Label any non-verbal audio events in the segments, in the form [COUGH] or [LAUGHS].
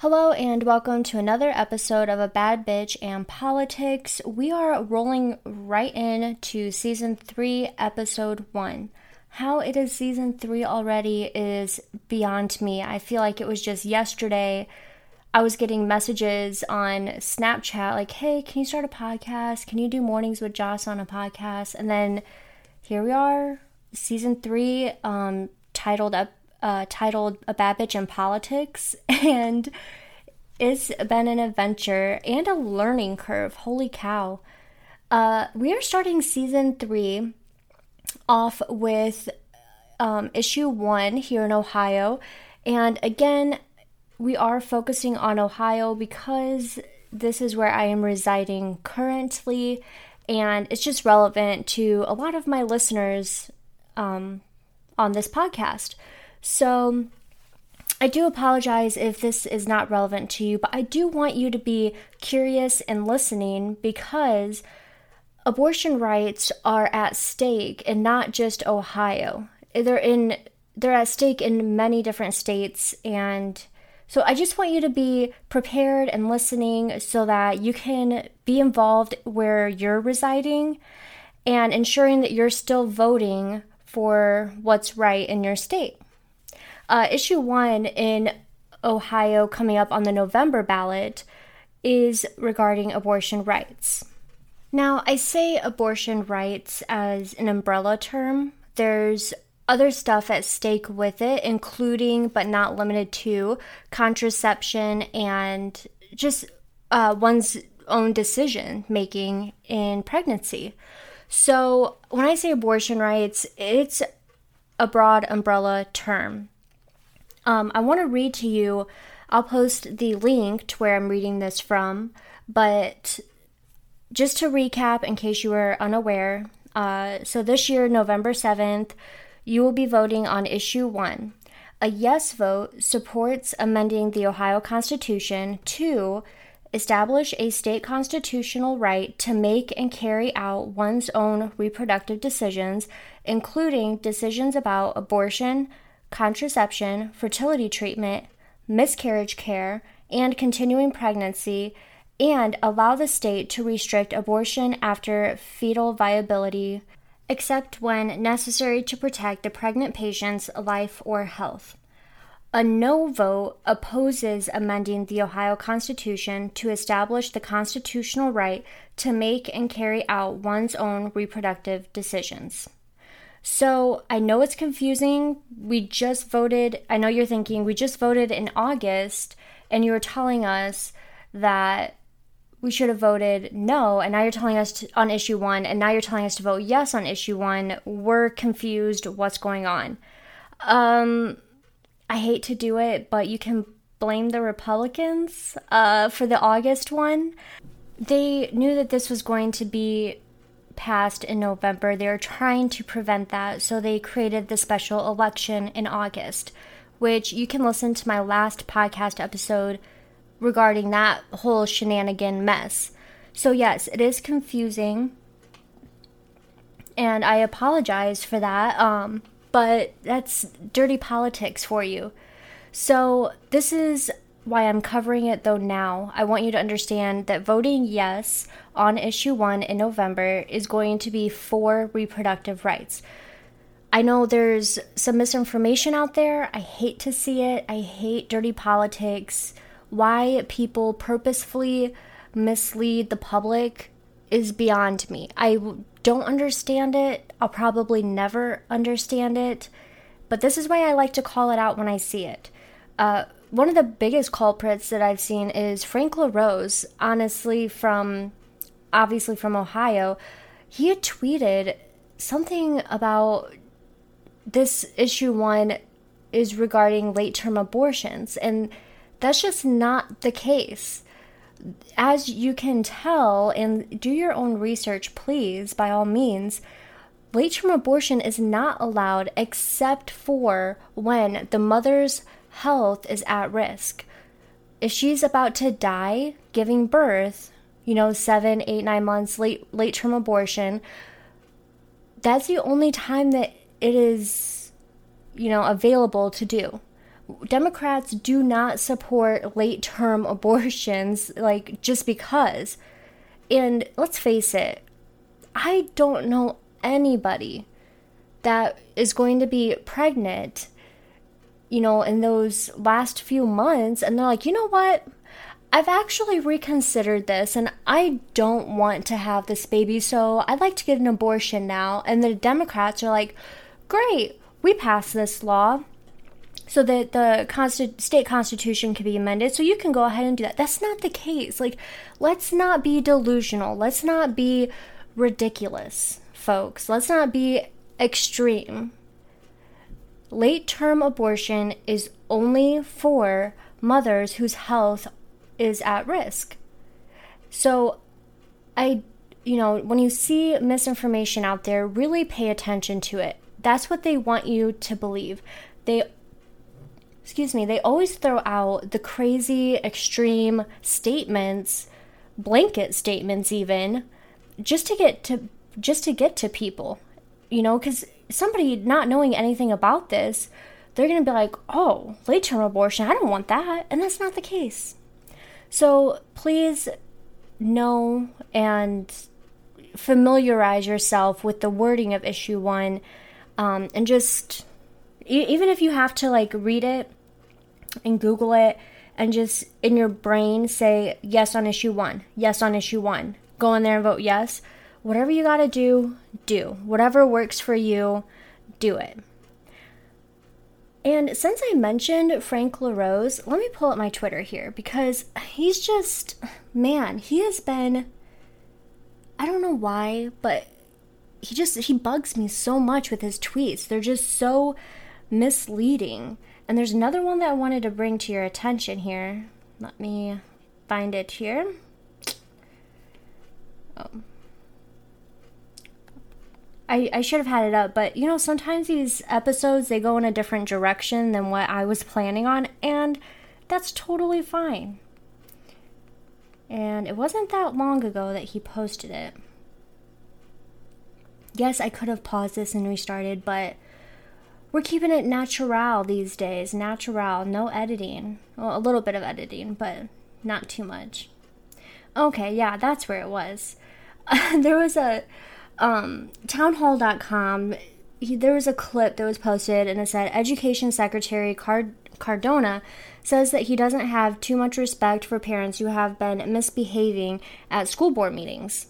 Hello, and welcome to another episode of A Bad Bitch and Politics. We are rolling right in to season three, episode one. How it is season three already is beyond me. I feel like it was just yesterday. I was getting messages on Snapchat like, hey, can you start a podcast? Can you do mornings with Joss on a podcast? And then here we are, season three, um, titled up uh, titled A Bitch in Politics, [LAUGHS] and it's been an adventure and a learning curve. Holy cow. Uh, we are starting season three off with um, issue one here in Ohio. And again, we are focusing on Ohio because this is where I am residing currently, and it's just relevant to a lot of my listeners um, on this podcast. So I do apologize if this is not relevant to you, but I do want you to be curious and listening because abortion rights are at stake in not just Ohio. They're in they're at stake in many different states and so I just want you to be prepared and listening so that you can be involved where you're residing and ensuring that you're still voting for what's right in your state. Uh, issue one in Ohio, coming up on the November ballot, is regarding abortion rights. Now, I say abortion rights as an umbrella term. There's other stuff at stake with it, including but not limited to contraception and just uh, one's own decision making in pregnancy. So, when I say abortion rights, it's a broad umbrella term. Um, I want to read to you, I'll post the link to where I'm reading this from, but just to recap in case you were unaware, uh, so this year, November 7th, you will be voting on issue one. A yes vote supports amending the Ohio Constitution to establish a state constitutional right to make and carry out one's own reproductive decisions, including decisions about abortion, contraception, fertility treatment, miscarriage care, and continuing pregnancy, and allow the state to restrict abortion after fetal viability, except when necessary to protect the pregnant patient's life or health. A no vote opposes amending the Ohio Constitution to establish the constitutional right to make and carry out one's own reproductive decisions. So I know it's confusing. We just voted, I know you're thinking, we just voted in August, and you were telling us that we should have voted no, and now you're telling us to, on issue one, and now you're telling us to vote yes on issue one. We're confused. What's going on? Um, I hate to do it, but you can blame the Republicans uh, for the August one. They knew that this was going to be passed in November. They were trying to prevent that, so they created the special election in August, which you can listen to my last podcast episode regarding that whole shenanigan mess. So, yes, it is confusing, and I apologize for that, um, but that's dirty politics for you. So, this is why I'm covering it though now. I want you to understand that voting yes on issue one in November is going to be for reproductive rights. I know there's some misinformation out there. I hate to see it. I hate dirty politics. Why people purposefully mislead the public is beyond me. I don't understand it. I'll probably never understand it. But this is why I like to call it out when I see it. Uh, one of the biggest culprits that I've seen is Frank LaRose, honestly, from obviously from Ohio. He had tweeted something about this issue one is regarding late term abortions, and that's just not the case. As you can tell, and do your own research, please, by all means, late term abortion is not allowed except for when the mother's health is at risk. If she's about to die giving birth, you know, seven, eight, nine months late late term abortion, that's the only time that it is, you know, available to do. Democrats do not support late term [LAUGHS] abortions, like just because. And let's face it, I don't know anybody that is going to be pregnant, you know, in those last few months, and they're like, you know what? I've actually reconsidered this and I don't want to have this baby, so I'd like to get an abortion now. And the Democrats are like, great, we passed this law so that the consti- state constitution can be amended so you can go ahead and do that. That's not the case. Like let's not be delusional. Let's not be ridiculous folks. Let's not be extreme late term abortion is only for mothers whose health is at risk so i you know when you see misinformation out there really pay attention to it that's what they want you to believe they excuse me, they always throw out the crazy, extreme statements, blanket statements even, just to get to just to get to people. You know, cuz somebody not knowing anything about this, they're going to be like, "Oh, late-term abortion, I don't want that." And that's not the case. So, please know and familiarize yourself with the wording of issue 1 um, and just even if you have to like read it and Google it and just in your brain say yes on issue one, yes on issue one. Go in there and vote yes. Whatever you got to do, do. Whatever works for you, do it. And since I mentioned Frank LaRose, let me pull up my Twitter here because he's just, man, he has been, I don't know why, but he just, he bugs me so much with his tweets. They're just so misleading. And there's another one that I wanted to bring to your attention here. Let me find it here. Oh. I, I should have had it up, but you know, sometimes these episodes they go in a different direction than what I was planning on, and that's totally fine. And it wasn't that long ago that he posted it. Yes, I could have paused this and restarted, but we're keeping it natural these days. Natural, no editing. Well, a little bit of editing, but not too much. Okay, yeah, that's where it was. [LAUGHS] there was a um, townhall.com. He, there was a clip that was posted, and it said Education Secretary Card- Cardona says that he doesn't have too much respect for parents who have been misbehaving at school board meetings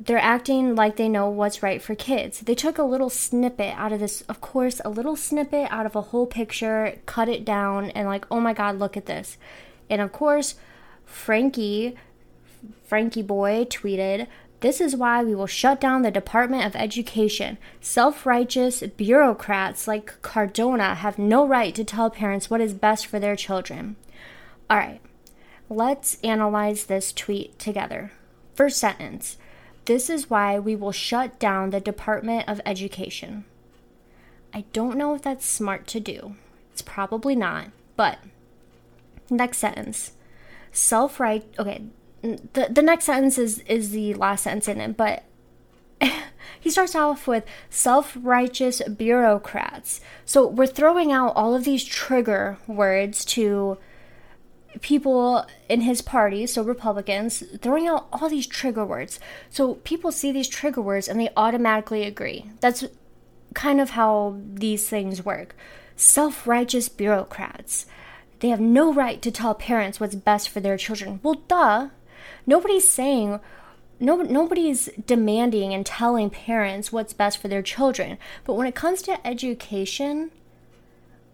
they're acting like they know what's right for kids. They took a little snippet out of this, of course, a little snippet out of a whole picture, cut it down, and like, oh my god, look at this. And of course, Frankie, Frankie Boy tweeted, This is why we will shut down the Department of Education. Self righteous bureaucrats like Cardona have no right to tell parents what is best for their children. All right, let's analyze this tweet together. First sentence. This is why we will shut down the Department of Education. I don't know if that's smart to do. It's probably not, but next sentence. Self right okay, the the next sentence is is the last sentence in it, but [LAUGHS] he starts off with self-righteous bureaucrats. So we're throwing out all of these trigger words to people in his party, so Republicans, throwing out all these trigger words. So people see these trigger words and they automatically agree. That's kind of how these things work. Self righteous bureaucrats. They have no right to tell parents what's best for their children. Well, duh. Nobody's saying, no, nobody's demanding and telling parents what's best for their children. But when it comes to education,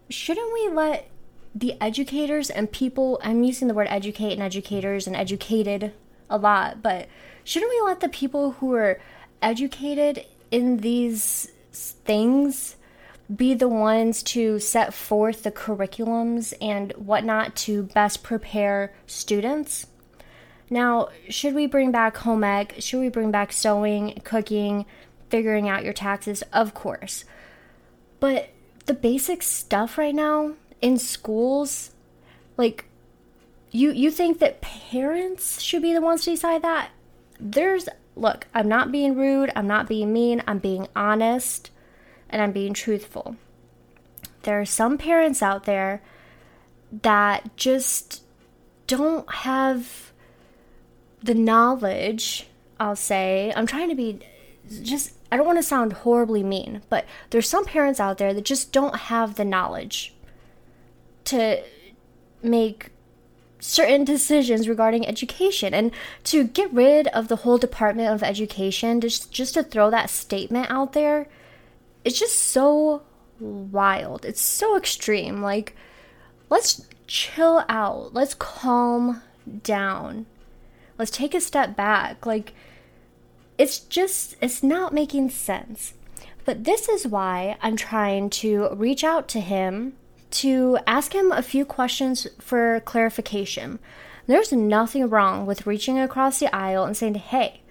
shouldn't we let the educators and people, I'm using the word educate and educators and educated a lot, but shouldn't we let the people who are educated in these things be the ones to set forth the curriculums and whatnot to best prepare students? Now, should we bring back home ec? Should we bring back sewing, cooking, figuring out your taxes? Of course. But the basic stuff right now, in schools, like you you think that parents should be the ones to decide that? There's look, I'm not being rude, I'm not being mean, I'm being honest, and I'm being truthful. There are some parents out there that just don't have the knowledge, I'll say. I'm trying to be just, I don't want to sound horribly mean, but there's some parents out there that just don't have the knowledge to make certain decisions regarding education. And to get rid of the whole department of education just just to throw that statement out there it's just so wild. It's so extreme. Like let's chill out. Let's calm down let's take a step back like it's just it's not making sense but this is why i'm trying to reach out to him to ask him a few questions for clarification. There's nothing wrong with reaching across the aisle and saying, hey,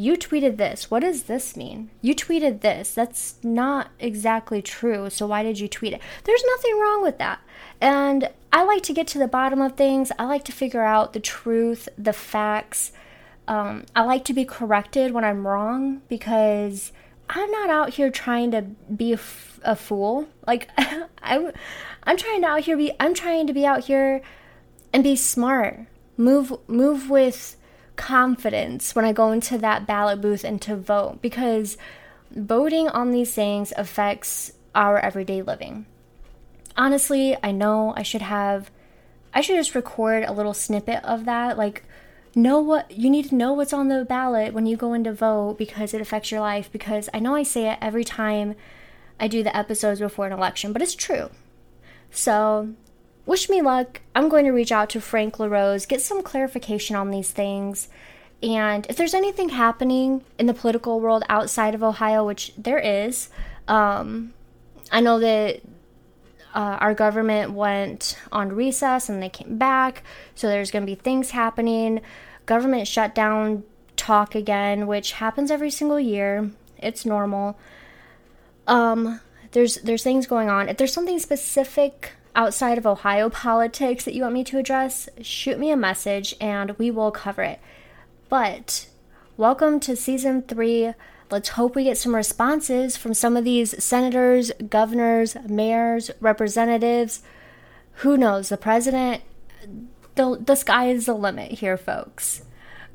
you tweeted this. What does this mean? You tweeted this. That's not exactly true. So why did you tweet it? There's nothing wrong with that. And I like to get to the bottom of things. I like to figure out the truth, the facts. Um, I like to be corrected when I'm wrong because I'm not out here trying to be a, f- a fool. Like [LAUGHS] I, I'm trying to out here be. I'm trying to be out here and be smart. Move move with confidence when I go into that ballot booth and to vote because voting on these things affects our everyday living. Honestly, I know I should have. I should just record a little snippet of that, like know what you need to know what's on the ballot when you go in to vote because it affects your life because I know I say it every time I do the episodes before an election, but it's true. So, wish me luck. I'm going to reach out to Frank LaRose, get some clarification on these things. And if there's anything happening in the political world outside of Ohio, which there is, um, I know that uh, our government went on recess and they came back. So there's going to be things happening. Government shutdown talk again, which happens every single year. It's normal. Um, there's there's things going on. If there's something specific outside of Ohio politics that you want me to address, shoot me a message and we will cover it. But welcome to season three Let's hope we get some responses from some of these senators, governors, mayors, representatives. Who knows? The president, the, the sky is the limit here, folks.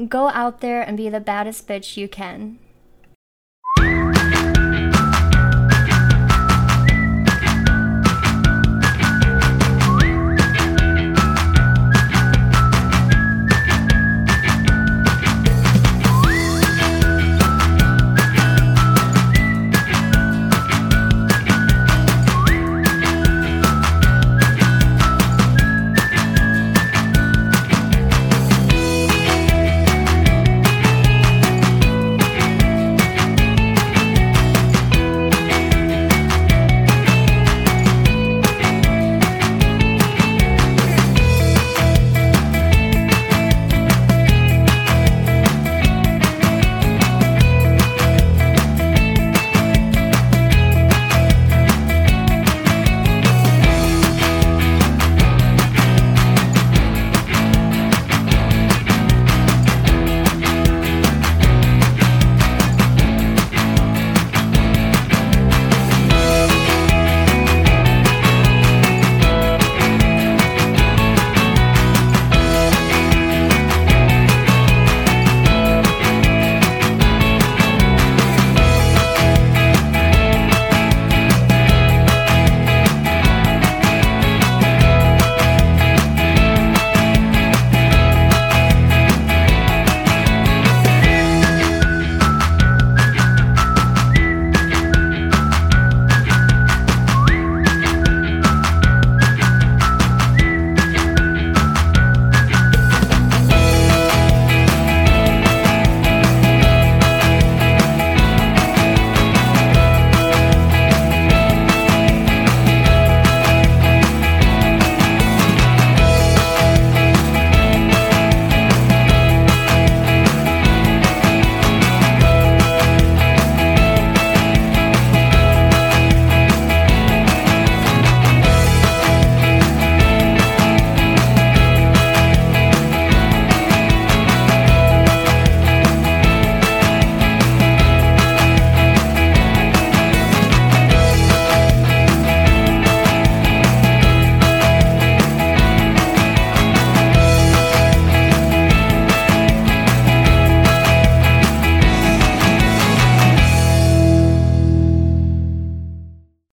Go out there and be the baddest bitch you can.